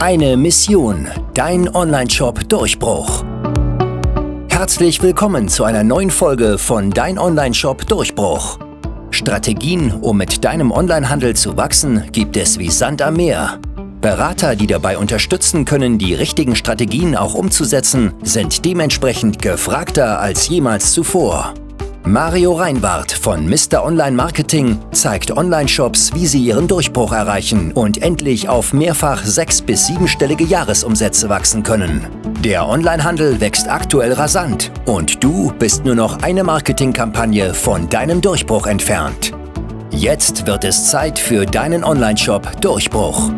Eine Mission, dein Online-Shop Durchbruch. Herzlich willkommen zu einer neuen Folge von Dein Online-Shop Durchbruch. Strategien, um mit deinem Onlinehandel zu wachsen, gibt es wie Sand am Meer. Berater, die dabei unterstützen können, die richtigen Strategien auch umzusetzen, sind dementsprechend gefragter als jemals zuvor. Mario Reinbart von Mr. Online Marketing zeigt Online-Shops, wie sie ihren Durchbruch erreichen und endlich auf mehrfach sechs- bis siebenstellige Jahresumsätze wachsen können. Der Onlinehandel wächst aktuell rasant und du bist nur noch eine Marketingkampagne von deinem Durchbruch entfernt. Jetzt wird es Zeit für deinen Online-Shop Durchbruch.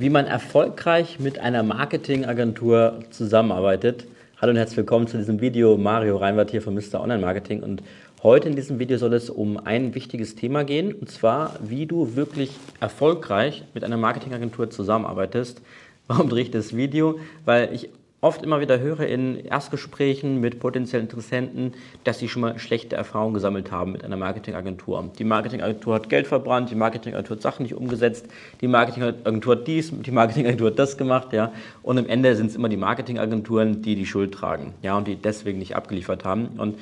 Wie man erfolgreich mit einer Marketingagentur zusammenarbeitet. Hallo und herzlich willkommen zu diesem Video. Mario Reinwart hier von Mr. Online Marketing und heute in diesem Video soll es um ein wichtiges Thema gehen und zwar, wie du wirklich erfolgreich mit einer Marketingagentur zusammenarbeitest. Warum drehe ich das Video? Weil ich oft immer wieder höre in Erstgesprächen mit potenziellen Interessenten, dass sie schon mal schlechte Erfahrungen gesammelt haben mit einer Marketingagentur. Die Marketingagentur hat Geld verbrannt, die Marketingagentur hat Sachen nicht umgesetzt, die Marketingagentur hat dies, die Marketingagentur hat das gemacht, ja. Und am Ende sind es immer die Marketingagenturen, die die Schuld tragen, ja, und die deswegen nicht abgeliefert haben. Und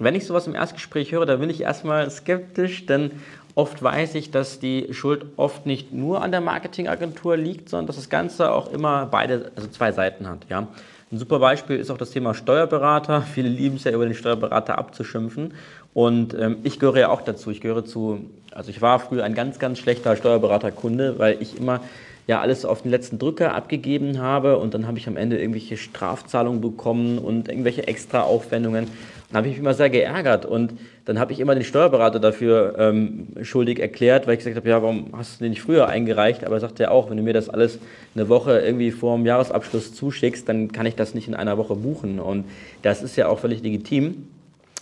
wenn ich sowas im Erstgespräch höre, dann bin ich erstmal skeptisch, denn Oft weiß ich, dass die Schuld oft nicht nur an der Marketingagentur liegt, sondern dass das Ganze auch immer beide, also zwei Seiten hat. Ja. Ein super Beispiel ist auch das Thema Steuerberater. Viele lieben es ja, über den Steuerberater abzuschimpfen. Und ähm, ich gehöre ja auch dazu. Ich gehöre zu, also ich war früher ein ganz, ganz schlechter Steuerberaterkunde, weil ich immer ja alles auf den letzten Drücker abgegeben habe und dann habe ich am Ende irgendwelche Strafzahlungen bekommen und irgendwelche extra Aufwendungen. Dann habe ich mich immer sehr geärgert und dann habe ich immer den Steuerberater dafür ähm, schuldig erklärt, weil ich gesagt habe, ja, warum hast du den nicht früher eingereicht? Aber er sagte ja auch, wenn du mir das alles eine Woche irgendwie vor dem Jahresabschluss zuschickst, dann kann ich das nicht in einer Woche buchen und das ist ja auch völlig legitim.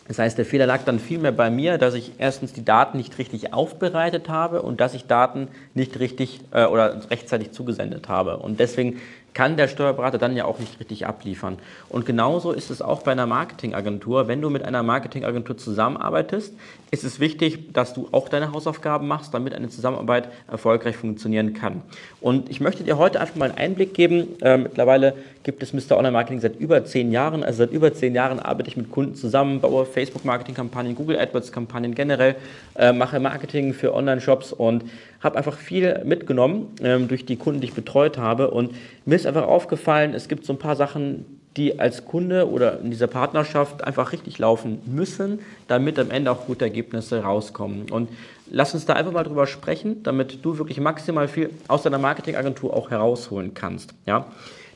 Das heißt, der Fehler lag dann vielmehr bei mir, dass ich erstens die Daten nicht richtig aufbereitet habe und dass ich Daten nicht richtig äh, oder rechtzeitig zugesendet habe. Und deswegen kann der Steuerberater dann ja auch nicht richtig abliefern. Und genauso ist es auch bei einer Marketingagentur. Wenn du mit einer Marketingagentur zusammenarbeitest, ist es wichtig, dass du auch deine Hausaufgaben machst, damit eine Zusammenarbeit erfolgreich funktionieren kann. Und ich möchte dir heute einfach mal einen Einblick geben. Äh, mittlerweile gibt es Mr. Online Marketing seit über zehn Jahren. Also seit über zehn Jahren arbeite ich mit Kunden zusammen, baue Facebook-Marketing-Kampagnen, Google AdWords-Kampagnen generell, äh, mache Marketing für Online-Shops und habe einfach viel mitgenommen ähm, durch die Kunden, die ich betreut habe. Und mir ist einfach aufgefallen, es gibt so ein paar Sachen, die als Kunde oder in dieser Partnerschaft einfach richtig laufen müssen, damit am Ende auch gute Ergebnisse rauskommen. Und lass uns da einfach mal drüber sprechen, damit du wirklich maximal viel aus deiner Marketingagentur auch herausholen kannst. Ja?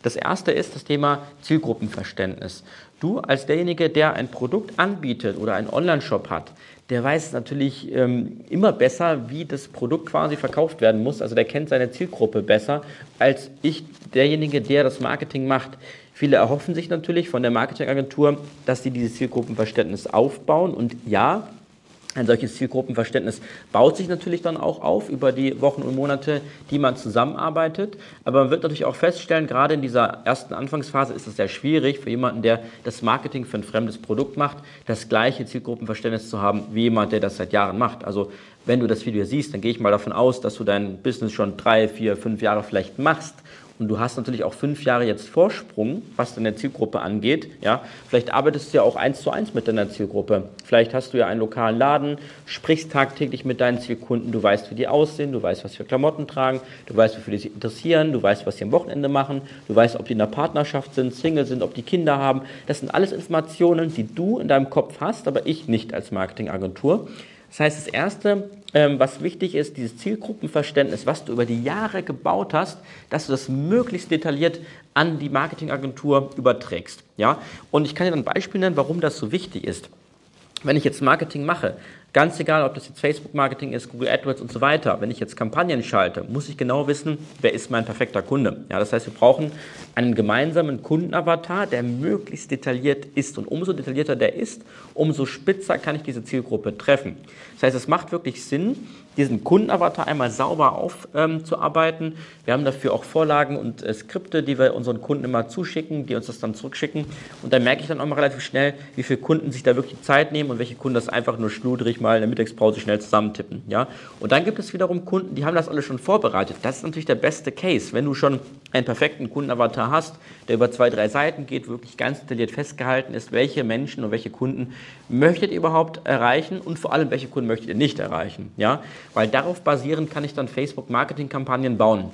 Das erste ist das Thema Zielgruppenverständnis. Du als derjenige, der ein Produkt anbietet oder einen Online-Shop hat, der weiß natürlich ähm, immer besser, wie das Produkt quasi verkauft werden muss. Also der kennt seine Zielgruppe besser als ich, derjenige, der das Marketing macht. Viele erhoffen sich natürlich von der Marketingagentur, dass sie dieses Zielgruppenverständnis aufbauen. Und ja, ein solches Zielgruppenverständnis baut sich natürlich dann auch auf über die Wochen und Monate, die man zusammenarbeitet. Aber man wird natürlich auch feststellen, gerade in dieser ersten Anfangsphase ist es sehr schwierig für jemanden, der das Marketing für ein fremdes Produkt macht, das gleiche Zielgruppenverständnis zu haben wie jemand, der das seit Jahren macht. Also wenn du das Video siehst, dann gehe ich mal davon aus, dass du dein Business schon drei, vier, fünf Jahre vielleicht machst und du hast natürlich auch fünf Jahre jetzt Vorsprung, was deine Zielgruppe angeht. Ja, vielleicht arbeitest du ja auch eins zu eins mit deiner Zielgruppe. Vielleicht hast du ja einen lokalen Laden, sprichst tagtäglich mit deinen Zielkunden, du weißt, wie die aussehen, du weißt, was für Klamotten tragen, du weißt, wofür die sich interessieren, du weißt, was sie am Wochenende machen, du weißt, ob die in einer Partnerschaft sind, Single sind, ob die Kinder haben. Das sind alles Informationen, die du in deinem Kopf hast, aber ich nicht als Marketingagentur. Das heißt, das Erste, ähm, was wichtig ist, dieses Zielgruppenverständnis, was du über die Jahre gebaut hast, dass du das möglichst detailliert an die Marketingagentur überträgst. Ja? Und ich kann dir ein Beispiel nennen, warum das so wichtig ist. Wenn ich jetzt Marketing mache, Ganz egal, ob das jetzt Facebook-Marketing ist, Google AdWords und so weiter. Wenn ich jetzt Kampagnen schalte, muss ich genau wissen, wer ist mein perfekter Kunde. Ja, das heißt, wir brauchen einen gemeinsamen Kundenavatar, der möglichst detailliert ist. Und umso detaillierter der ist, umso spitzer kann ich diese Zielgruppe treffen. Das heißt, es macht wirklich Sinn, diesen Kundenavatar einmal sauber aufzuarbeiten. Ähm, wir haben dafür auch Vorlagen und äh, Skripte, die wir unseren Kunden immer zuschicken, die uns das dann zurückschicken. Und dann merke ich dann auch mal relativ schnell, wie viele Kunden sich da wirklich Zeit nehmen und welche Kunden das einfach nur schludrig mal in der Mittagspause schnell zusammentippen. Ja? Und dann gibt es wiederum Kunden, die haben das alles schon vorbereitet. Das ist natürlich der beste Case. Wenn du schon einen perfekten Kundenavatar hast, der über zwei, drei Seiten geht, wirklich ganz detailliert festgehalten ist, welche Menschen und welche Kunden möchtet ihr überhaupt erreichen und vor allem, welche Kunden möchtet ihr nicht erreichen. Ja? Weil darauf basierend kann ich dann Facebook-Marketing-Kampagnen bauen.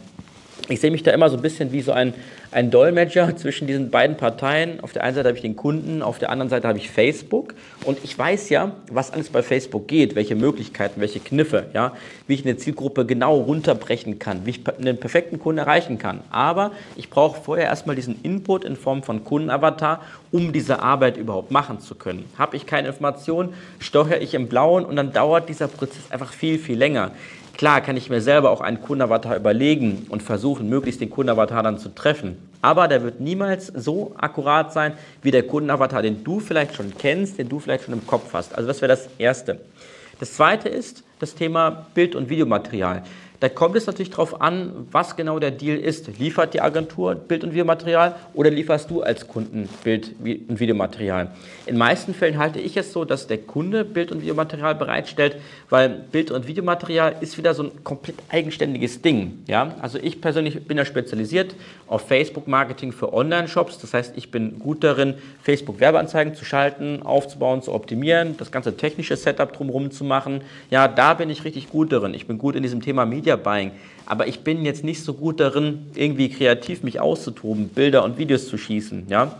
Ich sehe mich da immer so ein bisschen wie so ein, ein Dolmetscher zwischen diesen beiden Parteien. Auf der einen Seite habe ich den Kunden, auf der anderen Seite habe ich Facebook. Und ich weiß ja, was alles bei Facebook geht, welche Möglichkeiten, welche Kniffe, ja, wie ich eine Zielgruppe genau runterbrechen kann, wie ich einen perfekten Kunden erreichen kann. Aber ich brauche vorher erstmal diesen Input in Form von Kundenavatar, um diese Arbeit überhaupt machen zu können. Habe ich keine Informationen, steuere ich im Blauen und dann dauert dieser Prozess einfach viel, viel länger. Klar kann ich mir selber auch einen Kundenavatar überlegen und versuchen, möglichst den Kundenavatar dann zu treffen. Aber der wird niemals so akkurat sein wie der Kundenavatar, den du vielleicht schon kennst, den du vielleicht schon im Kopf hast. Also das wäre das Erste. Das Zweite ist das Thema Bild- und Videomaterial. Da kommt es natürlich darauf an, was genau der Deal ist. Liefert die Agentur Bild- und Videomaterial oder lieferst du als Kunden Bild- und Videomaterial? In meisten Fällen halte ich es so, dass der Kunde Bild- und Videomaterial bereitstellt, weil Bild- und Videomaterial ist wieder so ein komplett eigenständiges Ding. Ja? Also ich persönlich bin ja spezialisiert auf Facebook-Marketing für Online-Shops. Das heißt, ich bin gut darin, Facebook-Werbeanzeigen zu schalten, aufzubauen, zu optimieren, das ganze technische Setup drumherum zu machen. Ja, da bin ich richtig gut darin. Ich bin gut in diesem Thema Media Buying. Aber ich bin jetzt nicht so gut darin, irgendwie kreativ mich auszutoben, Bilder und Videos zu schießen. Ja?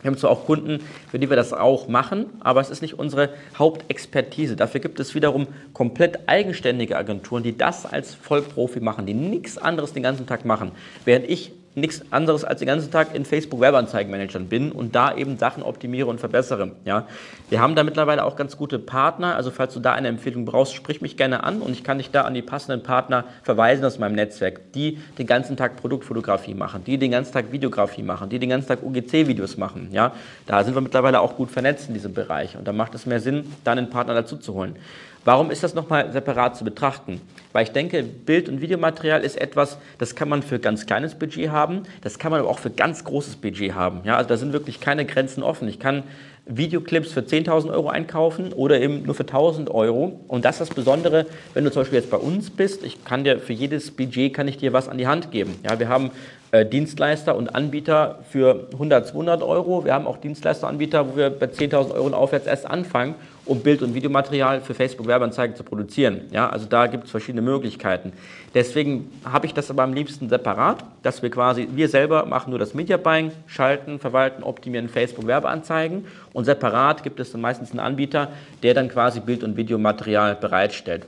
Wir haben zwar auch Kunden, für die wir das auch machen, aber es ist nicht unsere Hauptexpertise. Dafür gibt es wiederum komplett eigenständige Agenturen, die das als Vollprofi machen, die nichts anderes den ganzen Tag machen. Während ich nichts anderes als den ganzen Tag in Facebook Werbeanzeigenmanagern bin und da eben Sachen optimiere und verbessere. Ja. Wir haben da mittlerweile auch ganz gute Partner, also falls du da eine Empfehlung brauchst, sprich mich gerne an und ich kann dich da an die passenden Partner verweisen aus meinem Netzwerk, die den ganzen Tag Produktfotografie machen, die den ganzen Tag Videografie machen, die den ganzen Tag UGC-Videos machen. Ja. Da sind wir mittlerweile auch gut vernetzt in diesem Bereich und da macht es mehr Sinn, da einen Partner dazu zu holen. Warum ist das nochmal separat zu betrachten? Weil ich denke, Bild- und Videomaterial ist etwas, das kann man für ganz kleines Budget haben, das kann man aber auch für ganz großes Budget haben. Ja, also da sind wirklich keine Grenzen offen. Ich kann Videoclips für 10.000 Euro einkaufen oder eben nur für 1.000 Euro. Und das ist das Besondere, wenn du zum Beispiel jetzt bei uns bist. Ich kann dir für jedes Budget kann ich dir was an die Hand geben. Ja, wir haben äh, Dienstleister und Anbieter für 100, 200 Euro. Wir haben auch Dienstleisteranbieter, wo wir bei 10.000 Euro und aufwärts erst anfangen, um Bild- und Videomaterial für Facebook-Werbeanzeigen zu produzieren. Ja, also da gibt es verschiedene Möglichkeiten. Deswegen habe ich das aber am liebsten separat, dass wir quasi, wir selber machen nur das Media Buying, schalten, verwalten, optimieren Facebook-Werbeanzeigen und separat gibt es dann meistens einen Anbieter, der dann quasi Bild- und Videomaterial bereitstellt.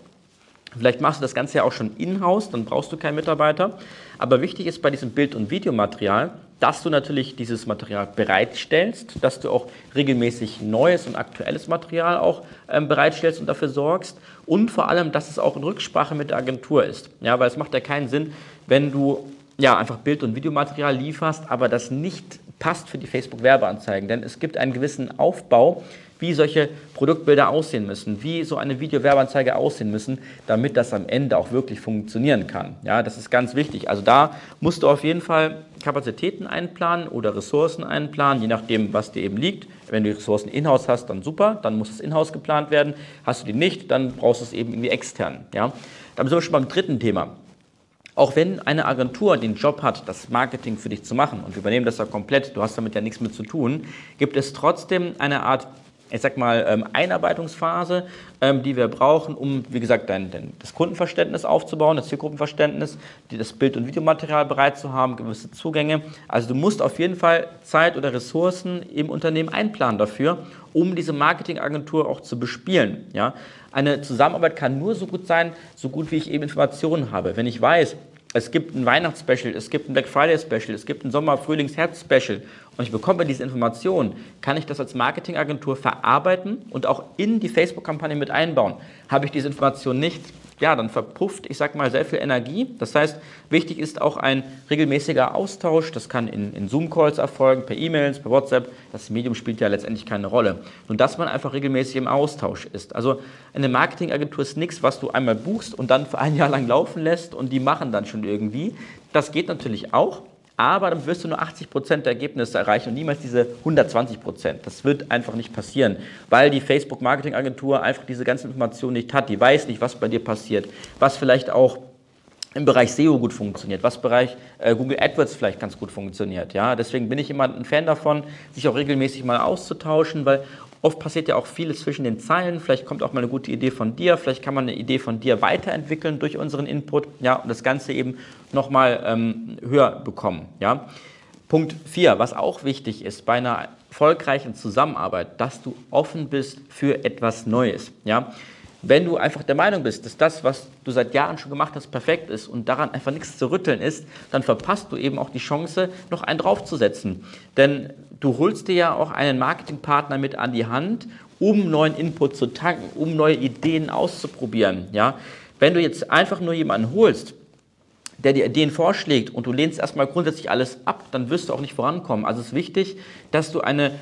Vielleicht machst du das Ganze ja auch schon in-house, dann brauchst du keinen Mitarbeiter. Aber wichtig ist bei diesem Bild- und Videomaterial, dass du natürlich dieses Material bereitstellst, dass du auch regelmäßig neues und aktuelles Material auch ähm, bereitstellst und dafür sorgst. Und vor allem, dass es auch in Rücksprache mit der Agentur ist. Ja, weil es macht ja keinen Sinn, wenn du ja, einfach Bild- und Videomaterial lieferst, aber das nicht passt für die Facebook-Werbeanzeigen. Denn es gibt einen gewissen Aufbau, wie solche Produktbilder aussehen müssen, wie so eine Video-Werbeanzeige aussehen müssen, damit das am Ende auch wirklich funktionieren kann. Ja, das ist ganz wichtig. Also da musst du auf jeden Fall Kapazitäten einplanen oder Ressourcen einplanen, je nachdem, was dir eben liegt. Wenn du die Ressourcen in-house hast, dann super, dann muss es in-house geplant werden. Hast du die nicht, dann brauchst du es eben irgendwie extern. Ja? Dann sind wir schon beim dritten Thema. Auch wenn eine Agentur den Job hat, das Marketing für dich zu machen und übernehmen das ja komplett, du hast damit ja nichts mehr zu tun, gibt es trotzdem eine Art ich sag mal, ähm, Einarbeitungsphase, ähm, die wir brauchen, um, wie gesagt, dein, dein, das Kundenverständnis aufzubauen, das Zielgruppenverständnis, das Bild- und Videomaterial bereit zu haben, gewisse Zugänge. Also du musst auf jeden Fall Zeit oder Ressourcen im Unternehmen einplanen dafür, um diese Marketingagentur auch zu bespielen. Ja? Eine Zusammenarbeit kann nur so gut sein, so gut wie ich eben Informationen habe. Wenn ich weiß, es gibt ein Weihnachtsspecial, es gibt ein Black Friday Special, es gibt ein Sommer-, Frühlings-, Herbst-Special und ich bekomme diese Information, kann ich das als Marketingagentur verarbeiten und auch in die Facebook-Kampagne mit einbauen. Habe ich diese Information nicht, ja, dann verpufft, ich sag mal, sehr viel Energie. Das heißt, wichtig ist auch ein regelmäßiger Austausch. Das kann in, in Zoom-Calls erfolgen, per E-Mails, per WhatsApp. Das Medium spielt ja letztendlich keine Rolle. Nur, dass man einfach regelmäßig im Austausch ist. Also, eine Marketingagentur ist nichts, was du einmal buchst und dann für ein Jahr lang laufen lässt und die machen dann schon irgendwie. Das geht natürlich auch aber dann wirst du nur 80 Prozent der Ergebnisse erreichen und niemals diese 120 Prozent. Das wird einfach nicht passieren, weil die Facebook-Marketing-Agentur einfach diese ganzen Informationen nicht hat. Die weiß nicht, was bei dir passiert, was vielleicht auch im Bereich SEO gut funktioniert, was Bereich äh, Google AdWords vielleicht ganz gut funktioniert. Ja? Deswegen bin ich immer ein Fan davon, sich auch regelmäßig mal auszutauschen, weil Oft passiert ja auch vieles zwischen den Zeilen. Vielleicht kommt auch mal eine gute Idee von dir. Vielleicht kann man eine Idee von dir weiterentwickeln durch unseren Input. Ja, und das Ganze eben nochmal ähm, höher bekommen. Ja. Punkt 4, was auch wichtig ist bei einer erfolgreichen Zusammenarbeit, dass du offen bist für etwas Neues. Ja. Wenn du einfach der Meinung bist, dass das, was du seit Jahren schon gemacht hast, perfekt ist und daran einfach nichts zu rütteln ist, dann verpasst du eben auch die Chance, noch einen draufzusetzen. Denn du holst dir ja auch einen Marketingpartner mit an die Hand, um neuen Input zu tanken, um neue Ideen auszuprobieren. Ja? Wenn du jetzt einfach nur jemanden holst, der dir Ideen vorschlägt und du lehnst erstmal grundsätzlich alles ab, dann wirst du auch nicht vorankommen. Also es ist wichtig, dass du eine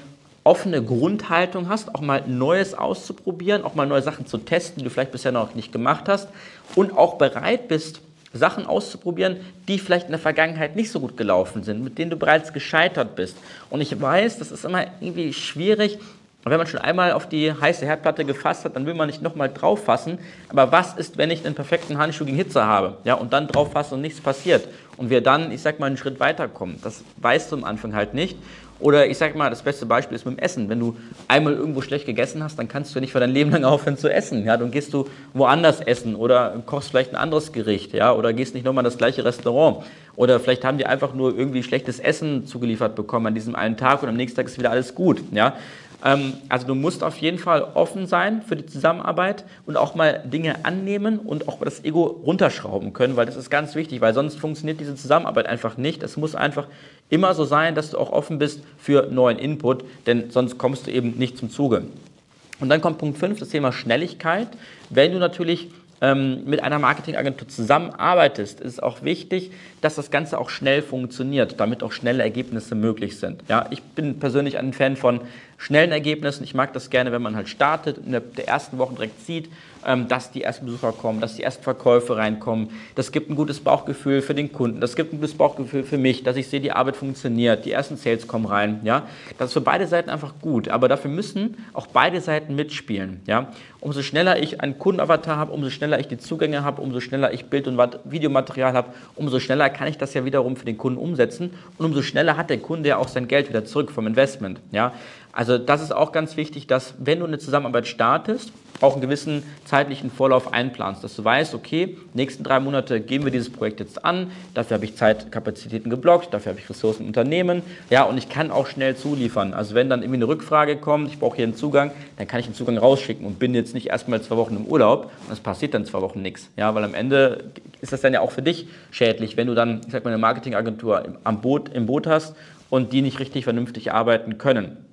offene Grundhaltung hast, auch mal Neues auszuprobieren, auch mal neue Sachen zu testen, die du vielleicht bisher noch nicht gemacht hast und auch bereit bist, Sachen auszuprobieren, die vielleicht in der Vergangenheit nicht so gut gelaufen sind, mit denen du bereits gescheitert bist. Und ich weiß, das ist immer irgendwie schwierig, wenn man schon einmal auf die heiße Herdplatte gefasst hat, dann will man nicht nochmal drauf fassen. Aber was ist, wenn ich einen perfekten Handschuh gegen Hitze habe? Ja, und dann drauf fasse und nichts passiert. Und wir dann, ich sag mal, einen Schritt weiterkommen. Das weißt du am Anfang halt nicht. Oder ich sage mal, das beste Beispiel ist mit dem Essen. Wenn du einmal irgendwo schlecht gegessen hast, dann kannst du nicht für dein Leben lang aufhören zu essen. Ja? Dann gehst du woanders essen oder kochst vielleicht ein anderes Gericht ja? oder gehst nicht nochmal in das gleiche Restaurant. Oder vielleicht haben die einfach nur irgendwie schlechtes Essen zugeliefert bekommen an diesem einen Tag und am nächsten Tag ist wieder alles gut. Ja? Ähm, also du musst auf jeden Fall offen sein für die Zusammenarbeit und auch mal Dinge annehmen und auch das Ego runterschrauben können, weil das ist ganz wichtig, weil sonst funktioniert diese Zusammenarbeit einfach nicht. Es muss einfach immer so sein, dass du auch offen bist für neuen Input, denn sonst kommst du eben nicht zum Zuge. Und dann kommt Punkt 5, das Thema Schnelligkeit. Wenn du natürlich ähm, mit einer Marketingagentur zusammenarbeitest, ist es auch wichtig, dass das Ganze auch schnell funktioniert, damit auch schnelle Ergebnisse möglich sind. Ja, ich bin persönlich ein Fan von schnellen Ergebnissen. Ich mag das gerne, wenn man halt startet, in der, ersten Woche direkt sieht, ähm, dass die ersten Besucher kommen, dass die ersten Verkäufe reinkommen. Das gibt ein gutes Bauchgefühl für den Kunden. Das gibt ein gutes Bauchgefühl für mich, dass ich sehe, die Arbeit funktioniert, die ersten Sales kommen rein. Ja, das ist für beide Seiten einfach gut. Aber dafür müssen auch beide Seiten mitspielen. Ja, umso schneller ich einen Kundenavatar habe, umso schneller ich die Zugänge habe, umso schneller ich Bild- und Videomaterial habe, umso schneller kann ich das ja wiederum für den Kunden umsetzen und umso schneller hat der Kunde ja auch sein Geld wieder zurück vom Investment. Ja, also das ist auch ganz wichtig, dass wenn du eine Zusammenarbeit startest, auch einen gewissen zeitlichen Vorlauf einplanst, dass du weißt, okay, nächsten drei Monate gehen wir dieses Projekt jetzt an, dafür habe ich Zeitkapazitäten geblockt, dafür habe ich Ressourcen im Unternehmen, ja, und ich kann auch schnell zuliefern. Also wenn dann irgendwie eine Rückfrage kommt, ich brauche hier einen Zugang, dann kann ich den Zugang rausschicken und bin jetzt nicht erstmal zwei Wochen im Urlaub und es passiert dann zwei Wochen nichts, ja, weil am Ende ist das dann ja auch für dich schädlich, wenn du dann, ich sag mal, eine Marketingagentur am Boot, im Boot hast und die nicht richtig vernünftig arbeiten können.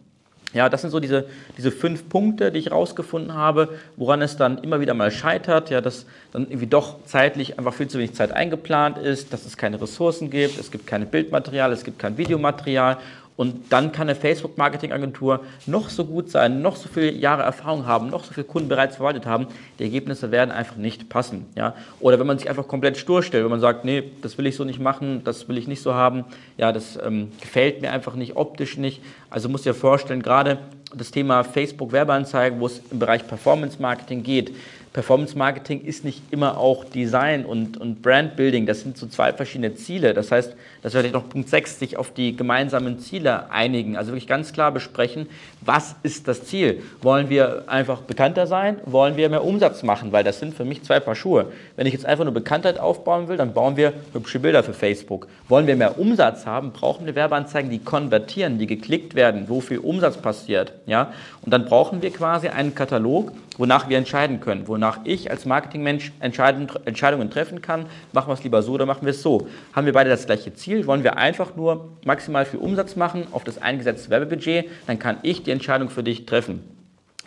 Ja, das sind so diese, diese fünf Punkte, die ich rausgefunden habe, woran es dann immer wieder mal scheitert, ja, dass dann irgendwie doch zeitlich einfach viel zu wenig Zeit eingeplant ist, dass es keine Ressourcen gibt, es gibt keine Bildmaterial, es gibt kein Videomaterial und dann kann eine Facebook-Marketing-Agentur noch so gut sein, noch so viele Jahre Erfahrung haben, noch so viele Kunden bereits verwaltet haben. Die Ergebnisse werden einfach nicht passen. Ja? Oder wenn man sich einfach komplett stur stellt, wenn man sagt, nee, das will ich so nicht machen, das will ich nicht so haben, ja, das ähm, gefällt mir einfach nicht, optisch nicht. Also muss dir vorstellen, gerade das Thema Facebook-Werbeanzeigen, wo es im Bereich Performance-Marketing geht, Performance Marketing ist nicht immer auch Design und, und Brand Building. Das sind so zwei verschiedene Ziele. Das heißt, das ich noch Punkt 6, sich auf die gemeinsamen Ziele einigen. Also wirklich ganz klar besprechen, was ist das Ziel? Wollen wir einfach bekannter sein? Wollen wir mehr Umsatz machen? Weil das sind für mich zwei Paar Schuhe. Wenn ich jetzt einfach nur Bekanntheit aufbauen will, dann bauen wir hübsche Bilder für Facebook. Wollen wir mehr Umsatz haben, brauchen wir Werbeanzeigen, die konvertieren, die geklickt werden, wo viel Umsatz passiert. Ja? Und dann brauchen wir quasi einen Katalog wonach wir entscheiden können, wonach ich als Marketingmensch Entscheidungen treffen kann. Machen wir es lieber so oder machen wir es so? Haben wir beide das gleiche Ziel? Wollen wir einfach nur maximal viel Umsatz machen auf das eingesetzte Werbebudget? Dann kann ich die Entscheidung für dich treffen.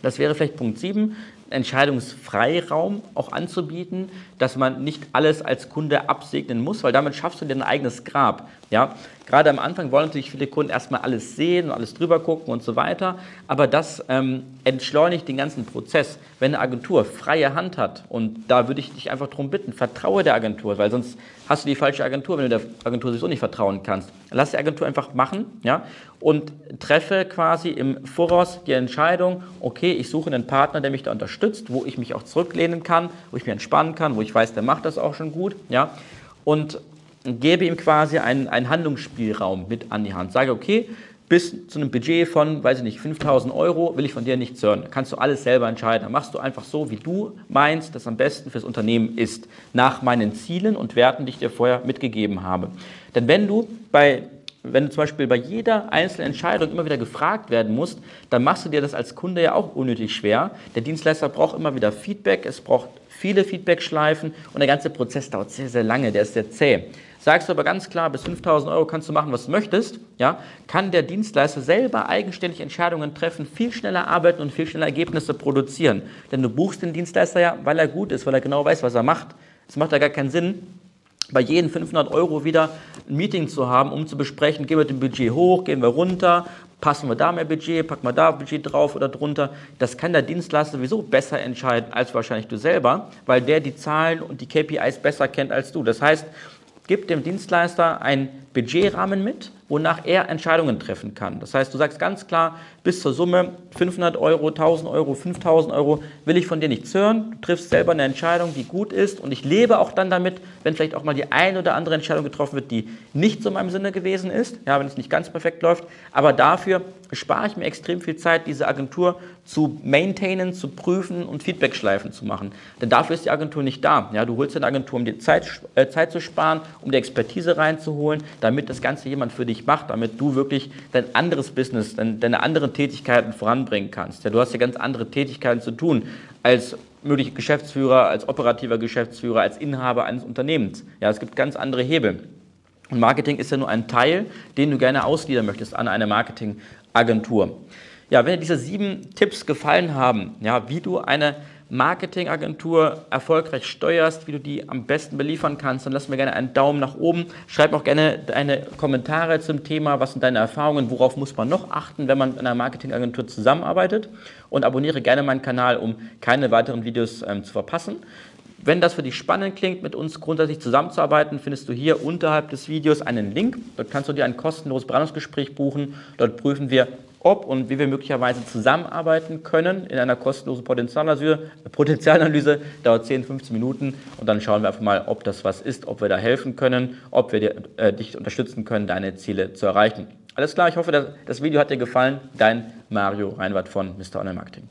Das wäre vielleicht Punkt 7. Entscheidungsfreiraum auch anzubieten, dass man nicht alles als Kunde absegnen muss, weil damit schaffst du dir ein eigenes Grab. Ja? Gerade am Anfang wollen natürlich viele Kunden erstmal alles sehen und alles drüber gucken und so weiter, aber das ähm, entschleunigt den ganzen Prozess. Wenn eine Agentur freie Hand hat, und da würde ich dich einfach darum bitten, vertraue der Agentur, weil sonst hast du die falsche Agentur, wenn du der Agentur sowieso nicht vertrauen kannst. Lass die Agentur einfach machen ja? und treffe quasi im Voraus die Entscheidung, okay, ich suche einen Partner, der mich da unterstützt, wo ich mich auch zurücklehnen kann, wo ich mich entspannen kann, wo ich weiß, der macht das auch schon gut. Ja? Und gebe ihm quasi einen, einen Handlungsspielraum mit an die Hand. Sage, okay, bis zu einem Budget von, weiß ich nicht, 5000 Euro will ich von dir nichts hören. Kannst du alles selber entscheiden. Dann machst du einfach so, wie du meinst, dass am besten fürs Unternehmen ist. Nach meinen Zielen und Werten, die ich dir vorher mitgegeben habe. Denn wenn du bei wenn du zum Beispiel bei jeder einzelnen Entscheidung immer wieder gefragt werden musst, dann machst du dir das als Kunde ja auch unnötig schwer. Der Dienstleister braucht immer wieder Feedback, es braucht viele Feedbackschleifen und der ganze Prozess dauert sehr, sehr lange, der ist sehr zäh. Sagst du aber ganz klar, bis 5000 Euro kannst du machen, was du möchtest, ja, kann der Dienstleister selber eigenständig Entscheidungen treffen, viel schneller arbeiten und viel schneller Ergebnisse produzieren. Denn du buchst den Dienstleister ja, weil er gut ist, weil er genau weiß, was er macht. Es macht ja gar keinen Sinn, bei jeden 500 Euro wieder ein Meeting zu haben, um zu besprechen, gehen wir mit dem Budget hoch, gehen wir runter, passen wir da mehr Budget, packen wir da Budget drauf oder drunter. Das kann der Dienstleister sowieso besser entscheiden als wahrscheinlich du selber, weil der die Zahlen und die KPIs besser kennt als du. Das heißt, gib dem Dienstleister einen Budgetrahmen mit, wonach er Entscheidungen treffen kann. Das heißt, du sagst ganz klar, bis zur Summe 500 Euro, 1000 Euro, 5000 Euro will ich von dir nichts hören. Du triffst selber eine Entscheidung, die gut ist und ich lebe auch dann damit, wenn vielleicht auch mal die eine oder andere Entscheidung getroffen wird, die nicht so in meinem Sinne gewesen ist, ja, wenn es nicht ganz perfekt läuft. Aber dafür spare ich mir extrem viel Zeit, diese Agentur zu maintainen, zu prüfen und Feedbackschleifen zu machen. Denn dafür ist die Agentur nicht da. Ja, du holst eine Agentur, um dir Zeit, äh, Zeit zu sparen, um die Expertise reinzuholen, damit das Ganze jemand für dich macht, damit du wirklich dein anderes Business, dein, deine anderen Tätigkeiten voranbringen kannst. Ja, du hast ja ganz andere Tätigkeiten zu tun als möglicher Geschäftsführer, als operativer Geschäftsführer, als Inhaber eines Unternehmens. Ja, es gibt ganz andere Hebel. Und Marketing ist ja nur ein Teil, den du gerne ausgliedern möchtest an eine Marketingagentur. Ja, wenn dir diese sieben Tipps gefallen haben, ja, wie du eine Marketingagentur erfolgreich steuerst, wie du die am besten beliefern kannst, dann lass mir gerne einen Daumen nach oben. Schreib auch gerne deine Kommentare zum Thema, was sind deine Erfahrungen, worauf muss man noch achten, wenn man mit einer Marketingagentur zusammenarbeitet. Und abonniere gerne meinen Kanal, um keine weiteren Videos ähm, zu verpassen. Wenn das für dich spannend klingt, mit uns grundsätzlich zusammenzuarbeiten, findest du hier unterhalb des Videos einen Link. Dort kannst du dir ein kostenloses Beratungsgespräch buchen. Dort prüfen wir ob und wie wir möglicherweise zusammenarbeiten können in einer kostenlosen Potenzialanalyse. Potenzialanalyse dauert 10, 15 Minuten und dann schauen wir einfach mal, ob das was ist, ob wir da helfen können, ob wir dir, äh, dich unterstützen können, deine Ziele zu erreichen. Alles klar, ich hoffe, das, Video hat dir gefallen. Dein Mario Reinwart von Mr. Online Marketing.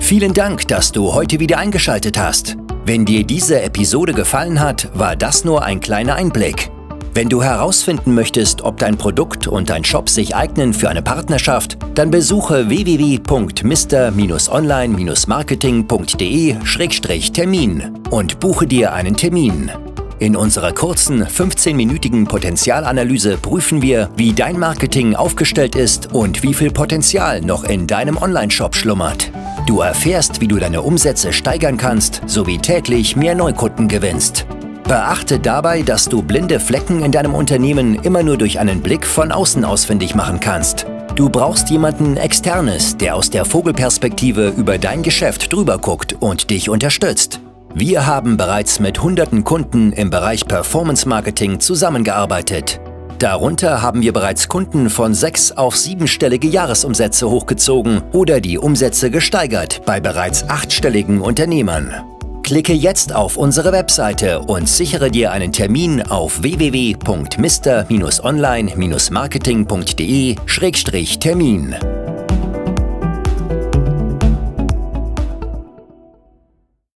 Vielen Dank, dass du heute wieder eingeschaltet hast. Wenn dir diese Episode gefallen hat, war das nur ein kleiner Einblick. Wenn du herausfinden möchtest, ob dein Produkt und dein Shop sich eignen für eine Partnerschaft, dann besuche www.mr-online-marketing.de-termin und buche dir einen Termin. In unserer kurzen 15-minütigen Potenzialanalyse prüfen wir, wie dein Marketing aufgestellt ist und wie viel Potenzial noch in deinem Onlineshop schlummert. Du erfährst, wie du deine Umsätze steigern kannst sowie täglich mehr Neukunden gewinnst. Beachte dabei, dass du blinde Flecken in deinem Unternehmen immer nur durch einen Blick von außen ausfindig machen kannst. Du brauchst jemanden Externes, der aus der Vogelperspektive über dein Geschäft drüber guckt und dich unterstützt. Wir haben bereits mit hunderten Kunden im Bereich Performance Marketing zusammengearbeitet. Darunter haben wir bereits Kunden von sechs auf siebenstellige Jahresumsätze hochgezogen oder die Umsätze gesteigert bei bereits achtstelligen Unternehmern. Klicke jetzt auf unsere Webseite und sichere dir einen Termin auf www.mr-online-marketing.de-termin.